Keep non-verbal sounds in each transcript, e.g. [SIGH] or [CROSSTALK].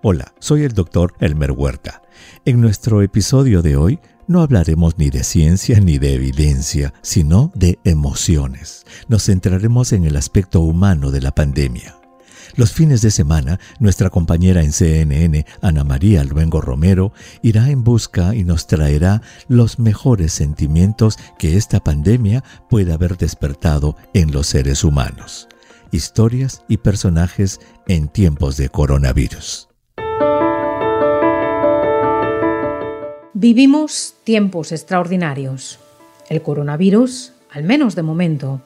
Hola, soy el doctor Elmer Huerta. En nuestro episodio de hoy no hablaremos ni de ciencia ni de evidencia, sino de emociones. Nos centraremos en el aspecto humano de la pandemia. Los fines de semana, nuestra compañera en CNN, Ana María Luengo Romero, irá en busca y nos traerá los mejores sentimientos que esta pandemia puede haber despertado en los seres humanos. Historias y personajes en tiempos de coronavirus. Vivimos tiempos extraordinarios. El coronavirus, al menos de momento,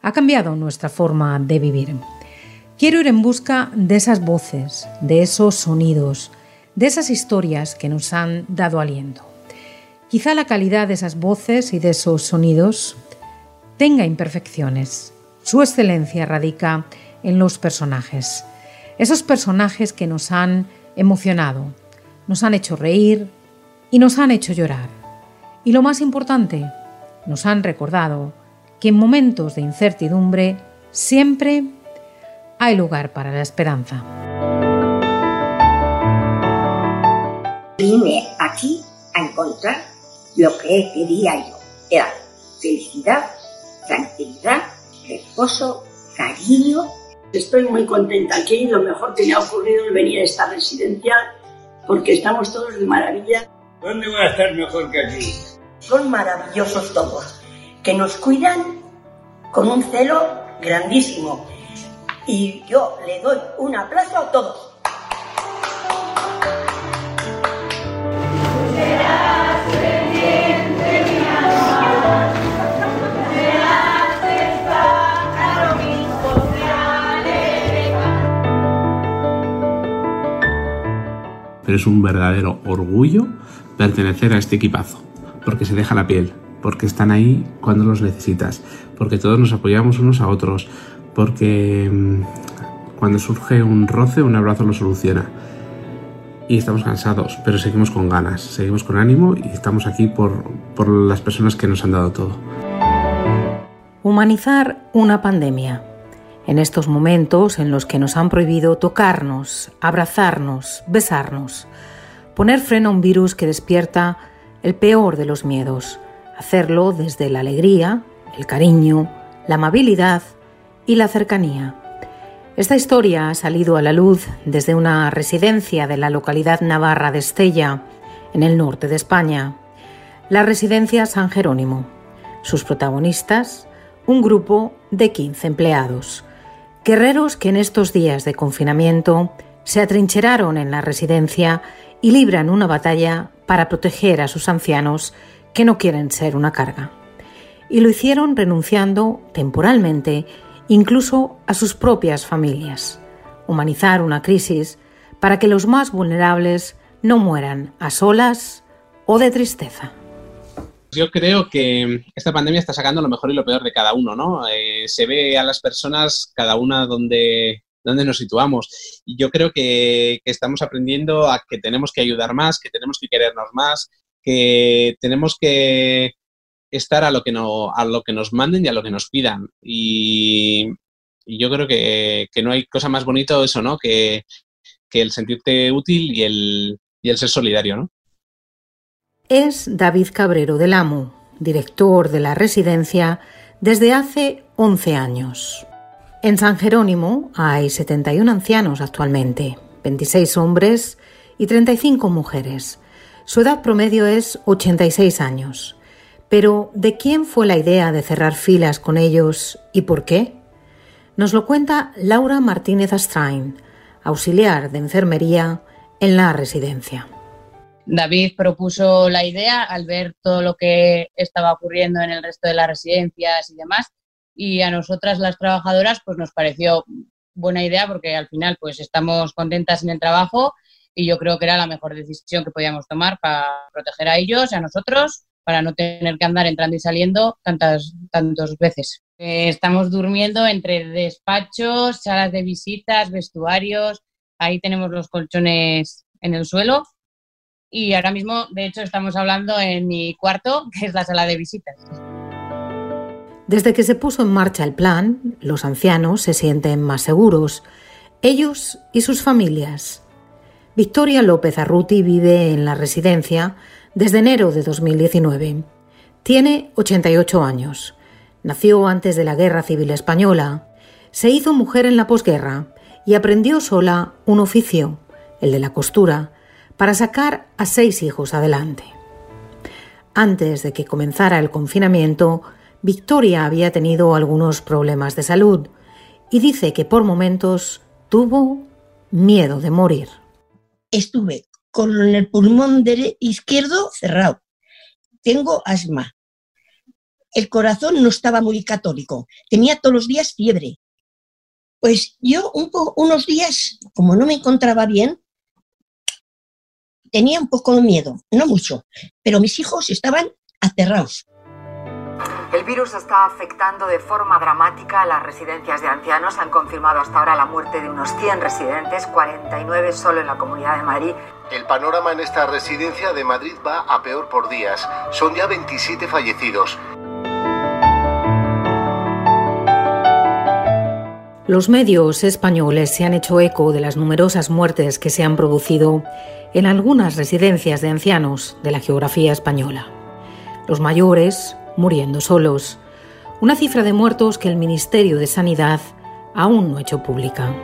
ha cambiado nuestra forma de vivir. Quiero ir en busca de esas voces, de esos sonidos, de esas historias que nos han dado aliento. Quizá la calidad de esas voces y de esos sonidos tenga imperfecciones. Su excelencia radica en los personajes. Esos personajes que nos han emocionado, nos han hecho reír, y nos han hecho llorar. Y lo más importante, nos han recordado que en momentos de incertidumbre siempre hay lugar para la esperanza. Vine aquí a encontrar lo que quería yo. Era felicidad, tranquilidad, reposo, cariño. Estoy muy contenta aquí. Lo mejor que me ha ocurrido es venir a esta residencia porque estamos todos de maravilla. ¿Dónde voy a estar mejor que aquí? Son maravillosos todos, que nos cuidan con un celo grandísimo. Y yo le doy un aplauso a todos. Pero es un verdadero orgullo pertenecer a este equipazo, porque se deja la piel, porque están ahí cuando los necesitas, porque todos nos apoyamos unos a otros, porque mm, cuando surge un roce, un abrazo lo soluciona. Y estamos cansados, pero seguimos con ganas, seguimos con ánimo y estamos aquí por, por las personas que nos han dado todo. Humanizar una pandemia. En estos momentos en los que nos han prohibido tocarnos, abrazarnos, besarnos, poner freno a un virus que despierta el peor de los miedos, hacerlo desde la alegría, el cariño, la amabilidad y la cercanía. Esta historia ha salido a la luz desde una residencia de la localidad navarra de Estella, en el norte de España, la residencia San Jerónimo. Sus protagonistas, un grupo de 15 empleados, guerreros que en estos días de confinamiento se atrincheraron en la residencia y libran una batalla para proteger a sus ancianos que no quieren ser una carga. Y lo hicieron renunciando temporalmente incluso a sus propias familias. Humanizar una crisis para que los más vulnerables no mueran a solas o de tristeza. Yo creo que esta pandemia está sacando lo mejor y lo peor de cada uno, ¿no? Eh, se ve a las personas, cada una donde, dónde nos situamos. Y yo creo que, estamos aprendiendo a que tenemos que ayudar más, que tenemos que querernos más, que tenemos que estar a lo que, no, a lo que nos manden y a lo que nos pidan. Y, yo creo que, no hay cosa más bonito eso, ¿no? Que, el sentirte útil y el, y el ser solidario, ¿no? Es David Cabrero del AMU, director de la residencia desde hace 11 años. En San Jerónimo hay 71 ancianos actualmente, 26 hombres y 35 mujeres. Su edad promedio es 86 años. Pero, ¿de quién fue la idea de cerrar filas con ellos y por qué? Nos lo cuenta Laura Martínez Astrain, auxiliar de enfermería en la residencia. David propuso la idea al ver todo lo que estaba ocurriendo en el resto de las residencias y demás y a nosotras las trabajadoras pues nos pareció buena idea porque al final pues estamos contentas en el trabajo y yo creo que era la mejor decisión que podíamos tomar para proteger a ellos y a nosotros para no tener que andar entrando y saliendo tantas tantas veces. Eh, estamos durmiendo entre despachos, salas de visitas, vestuarios, ahí tenemos los colchones en el suelo y ahora mismo de hecho estamos hablando en mi cuarto, que es la sala de visitas. Desde que se puso en marcha el plan, los ancianos se sienten más seguros, ellos y sus familias. Victoria López Arruti vive en la residencia desde enero de 2019. Tiene 88 años. Nació antes de la Guerra Civil Española. Se hizo mujer en la posguerra y aprendió sola un oficio, el de la costura, para sacar a seis hijos adelante. Antes de que comenzara el confinamiento, Victoria había tenido algunos problemas de salud y dice que por momentos tuvo miedo de morir. Estuve con el pulmón izquierdo cerrado. Tengo asma. El corazón no estaba muy católico. Tenía todos los días fiebre. Pues yo unos días, como no me encontraba bien, tenía un poco de miedo, no mucho, pero mis hijos estaban aterrados. El virus está afectando de forma dramática a las residencias de ancianos. Han confirmado hasta ahora la muerte de unos 100 residentes, 49 solo en la Comunidad de Madrid. El panorama en esta residencia de Madrid va a peor por días. Son ya 27 fallecidos. Los medios españoles se han hecho eco de las numerosas muertes que se han producido en algunas residencias de ancianos de la geografía española. Los mayores muriendo solos, una cifra de muertos que el Ministerio de Sanidad aún no ha hecho pública.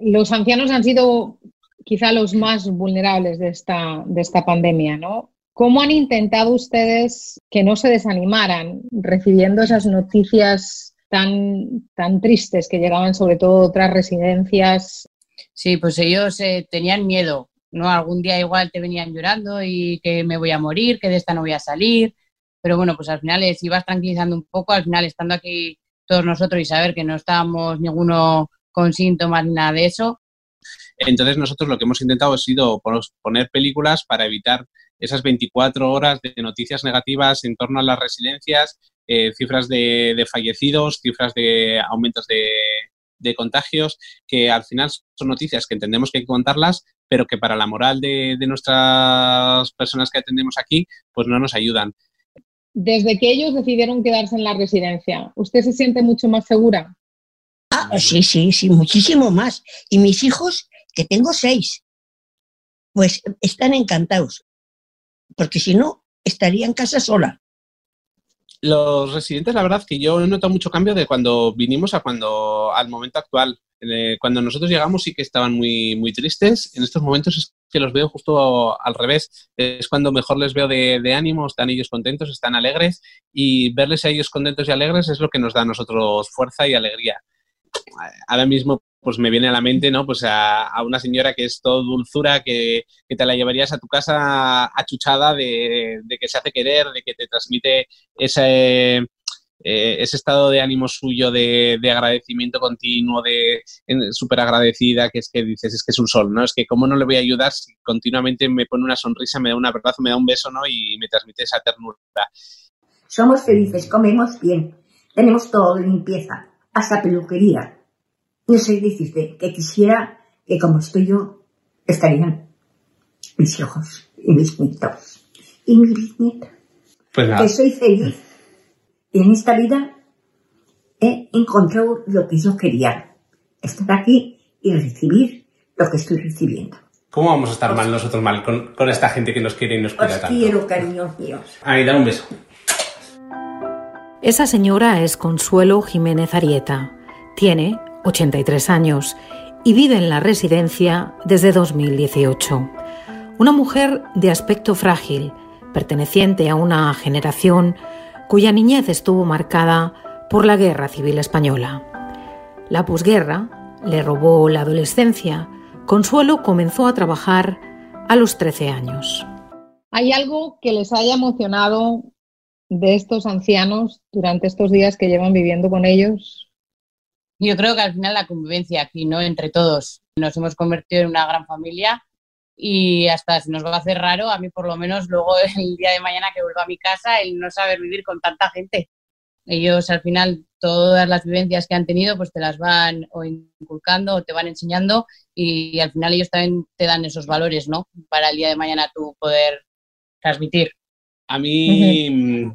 Los ancianos han sido quizá los más vulnerables de esta, de esta pandemia, ¿no? ¿Cómo han intentado ustedes que no se desanimaran recibiendo esas noticias tan, tan tristes que llegaban sobre todo otras residencias? Sí, pues ellos eh, tenían miedo, ¿no? Algún día igual te venían llorando y que me voy a morir, que de esta no voy a salir, pero bueno, pues al final si vas tranquilizando un poco, al final estando aquí todos nosotros y saber que no estábamos ninguno con síntomas ni nada de eso. Entonces nosotros lo que hemos intentado ha sido poner películas para evitar esas 24 horas de noticias negativas en torno a las residencias, eh, cifras de, fallecidos, cifras de aumentos de, de contagios, que al final son noticias que entendemos que hay que contarlas, pero que para la moral de, de, nuestras personas que atendemos aquí, pues no nos ayudan. Desde que ellos decidieron quedarse en la residencia, ¿usted se siente mucho más segura? Ah, sí, sí, sí, muchísimo más. Y mis hijos, que tengo seis, pues están encantados, porque si no, estaría en casa sola los residentes, la verdad que yo he notado mucho cambio de cuando vinimos a cuando al momento actual. Eh, cuando nosotros llegamos sí que estaban muy, muy tristes. En estos momentos es que los veo justo al revés. Es cuando mejor les veo de, de ánimo, están ellos contentos, están alegres y verles a ellos contentos y alegres es lo que nos da a nosotros fuerza y alegría. Ahora mismo pues me viene a la mente, ¿no? Pues a, una señora que es todo dulzura, que, te la llevarías a tu casa achuchada de, que se hace querer, de que te transmite ese, eh, ese estado de ánimo suyo de, agradecimiento continuo, de súper agradecida, que es que dices, es que es un sol, ¿no? Es que cómo no le voy a ayudar si continuamente me pone una sonrisa, me da un abrazo, me da un beso, ¿no? Y me transmite esa ternura. Somos felices, comemos bien, tenemos todo, limpieza, hasta peluquería no sé decirte que quisiera que como estoy yo, estarían mis hijos y mis nietos y mi bisnieta. Pues que soy feliz. Y en esta vida he encontrado lo que yo quería. Estar aquí y recibir lo que estoy recibiendo. ¿Cómo vamos a estar mal nosotros mal con, esta gente que nos quiere y nos cuida Os quiero, cariños míos. Ahí, da un beso. Esa señora es Consuelo Jiménez Arieta. Tiene 83 años, y vive en la residencia desde 2018. Una mujer de aspecto frágil, perteneciente a una generación cuya niñez estuvo marcada por la Guerra Civil Española. La posguerra le robó la adolescencia. Consuelo comenzó a trabajar a los 13 años. ¿Hay algo que les haya emocionado de estos ancianos durante estos días que llevan viviendo con ellos? Yo creo que al final la convivencia aquí, ¿no? Entre todos. Nos hemos convertido en una gran familia y hasta se nos va a hacer raro, a mí por lo menos luego [LAUGHS] el día de mañana que vuelva a mi casa, el no saber vivir con tanta gente. Ellos al final todas las vivencias que han tenido pues te las van o inculcando o te van enseñando y, al final ellos también te dan esos valores, ¿no? Para el día de mañana tú poder transmitir. A mí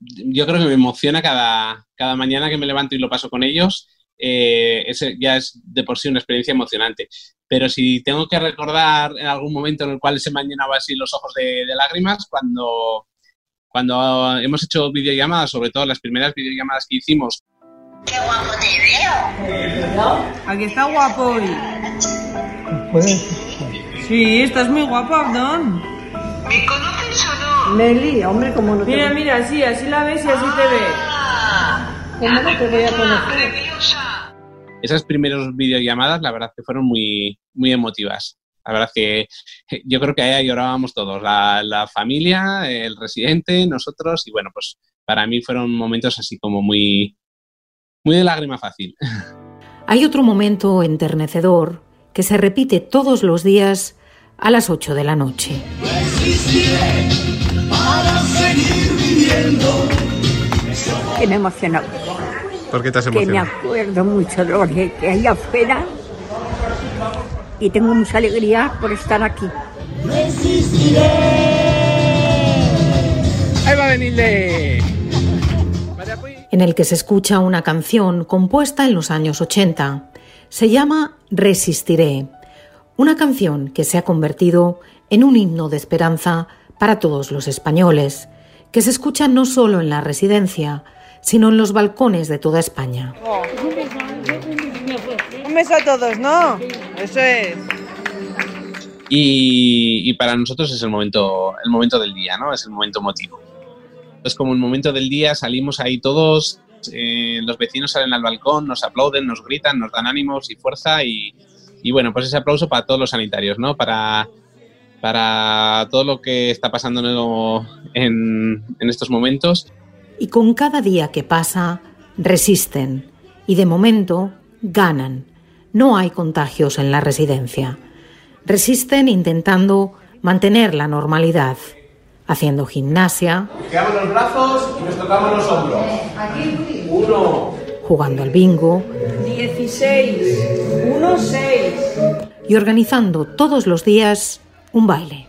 yo creo que me emociona cada, cada mañana que me levanto y lo paso con ellos eh, ese ya es de por sí una experiencia emocionante. Pero si tengo que recordar en algún momento en el cual se me han llenado así los ojos de, lágrimas, cuando, cuando hemos hecho videollamadas, sobre todo las primeras videollamadas que hicimos. ¡Qué guapo te veo! Aquí está guapo hoy. Sí, estás muy guapo, Abdón. ¿Me conoces o no? Meli, hombre, como no te Mira, mira, sí, así la ves y así te ve. Ah. ¿Cómo no te voy a conocer? esas primeras videollamadas, la verdad que fueron muy, muy emotivas. La verdad que yo creo que ahí llorábamos todos, la, familia, el residente, nosotros, y bueno, pues para mí fueron momentos así como muy, muy de lágrima fácil. Hay otro momento enternecedor que se repite todos los días a las 8 de la noche. Que me emocionó. ¿Por qué te has emocionado? Que me acuerdo mucho de lo que hay afuera y tengo mucha alegría por estar aquí. Ahí va a venirle. En el que se escucha una canción compuesta en los años 80. Se llama Resistiré, una canción que se ha convertido en un himno de esperanza para todos los españoles, que se escucha no solo en la residencia, sino en los balcones de toda España. Un beso a todos, ¿no? Eso es. Y, para nosotros es el momento, el momento del día, ¿no? Es el momento emotivo. Es como el momento del día, salimos ahí todos, eh, los vecinos salen al balcón, nos aplauden, nos gritan, nos dan ánimos y fuerza y, bueno, pues ese aplauso para todos los sanitarios, ¿no? Para, para todo lo que está pasando en, en estos momentos y con cada día que pasa resisten y de momento ganan. No hay contagios en la residencia. Resisten intentando mantener la normalidad, haciendo gimnasia. los brazos y nos tocamos los hombros. Uno. Jugando al bingo. 16. Uno, seis. Y organizando todos los días un baile.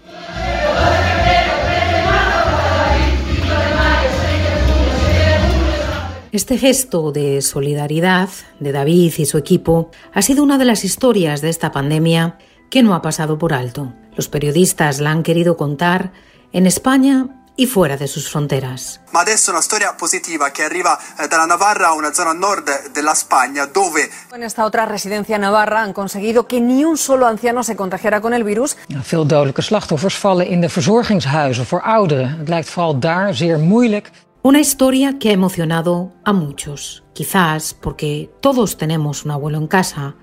Este gesto de solidaridad de David y su equipo ha sido una de las historias de esta pandemia que no ha pasado por alto. Los periodistas la han querido contar en España y fuera de sus fronteras. Ma adesso una storia positiva que arriva eh, dalla Navarra, una zona nord la España, dove... En esta otra residencia navarra han conseguido que ni un solo anciano se contagiara con el virus. Veel dodelijke slachtoffers vallen in de verzorgingshuizen voor ouderen. Het lijkt vooral daar zeer moeilijk una historia que ha emocionado a muchos, quizás porque todos tenemos un abuelo en casa,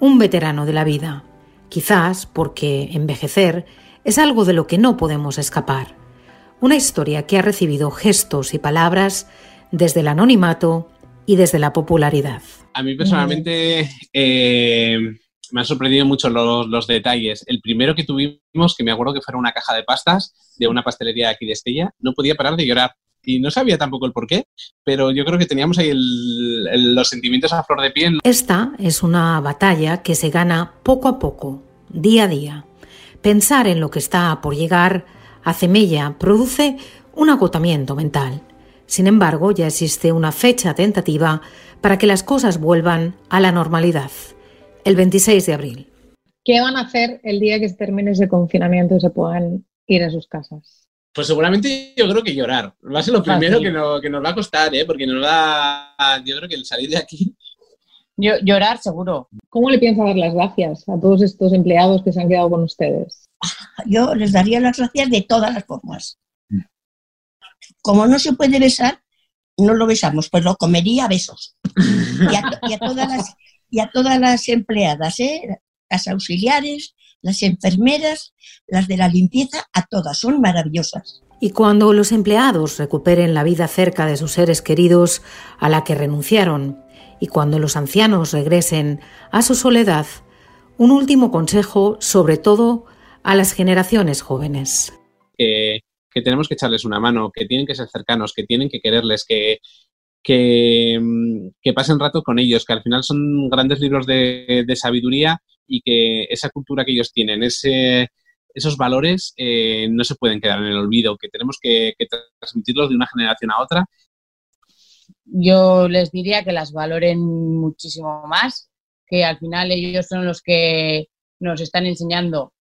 un veterano de la vida, quizás porque envejecer es algo de lo que no podemos escapar. Una historia que ha recibido gestos y palabras desde el anonimato y desde la popularidad. A mí personalmente eh, me han sorprendido mucho los, los, detalles. El primero que tuvimos, que me acuerdo que fuera una caja de pastas de una pastelería aquí de Estella, no podía parar de llorar y no sabía tampoco el por qué, pero yo creo que teníamos ahí los sentimientos a flor de piel. Esta es una batalla que se gana poco a poco, día a día. Pensar en lo que está por llegar hace mella, produce un agotamiento mental. Sin embargo, ya existe una fecha tentativa para que las cosas vuelvan a la normalidad, el 26 de abril. ¿Qué van a hacer el día que se termine ese confinamiento y se puedan ir a sus casas? Pues seguramente yo creo que llorar. Va a ser lo primero que, nos va a costar, ¿eh? porque nos va, yo creo que el salir de aquí. llorar seguro. ¿Cómo le piensa dar las gracias a todos estos empleados que se han quedado con ustedes? Yo les daría las gracias de todas las formas. Como no se puede besar, no lo besamos, pues lo comería a besos. Y a, todas, las, y a todas las empleadas, ¿eh? las auxiliares, las enfermeras, las de la limpieza, a todas, son maravillosas. Y cuando los empleados recuperen la vida cerca de sus seres queridos a la que renunciaron, y cuando los ancianos regresen a su soledad, un último consejo sobre todo a las generaciones jóvenes. Que, tenemos que echarles una mano, que tienen que ser cercanos, que tienen que quererles, que, que, que pasen rato con ellos, que al final son grandes libros de, de sabiduría y que esa cultura que ellos tienen, ese, esos valores eh, no se pueden quedar en el olvido, que tenemos que, transmitirlos de una generación a otra. yo les diría que las valoren muchísimo más, que al final ellos son los que nos están enseñando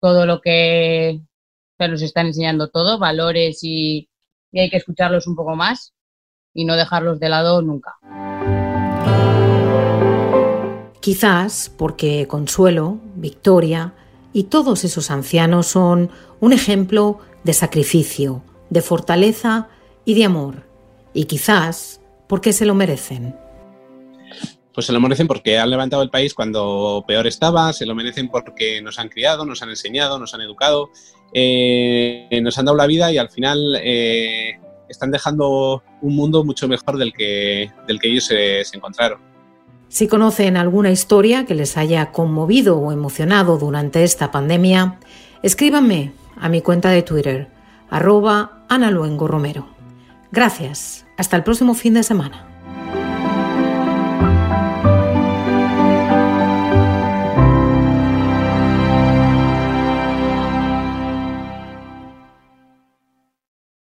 todo lo que nos están enseñando todo, valores y hay que escucharlos un poco más y no dejarlos de lado nunca. Quizás porque Consuelo, Victoria y todos esos ancianos son un ejemplo de sacrificio, de fortaleza y de amor. Y quizás porque se lo merecen. Pues se lo merecen porque han levantado el país cuando peor estaba, se lo merecen porque nos han criado, nos han enseñado, nos han educado, eh, nos han dado la vida y al final eh, están dejando un mundo mucho mejor del que, del que ellos se, se encontraron. Si conocen alguna historia que les haya conmovido o emocionado durante esta pandemia, escríbanme a mi cuenta de Twitter, arroba Ana Luengo Romero. Gracias. Hasta el próximo fin de semana.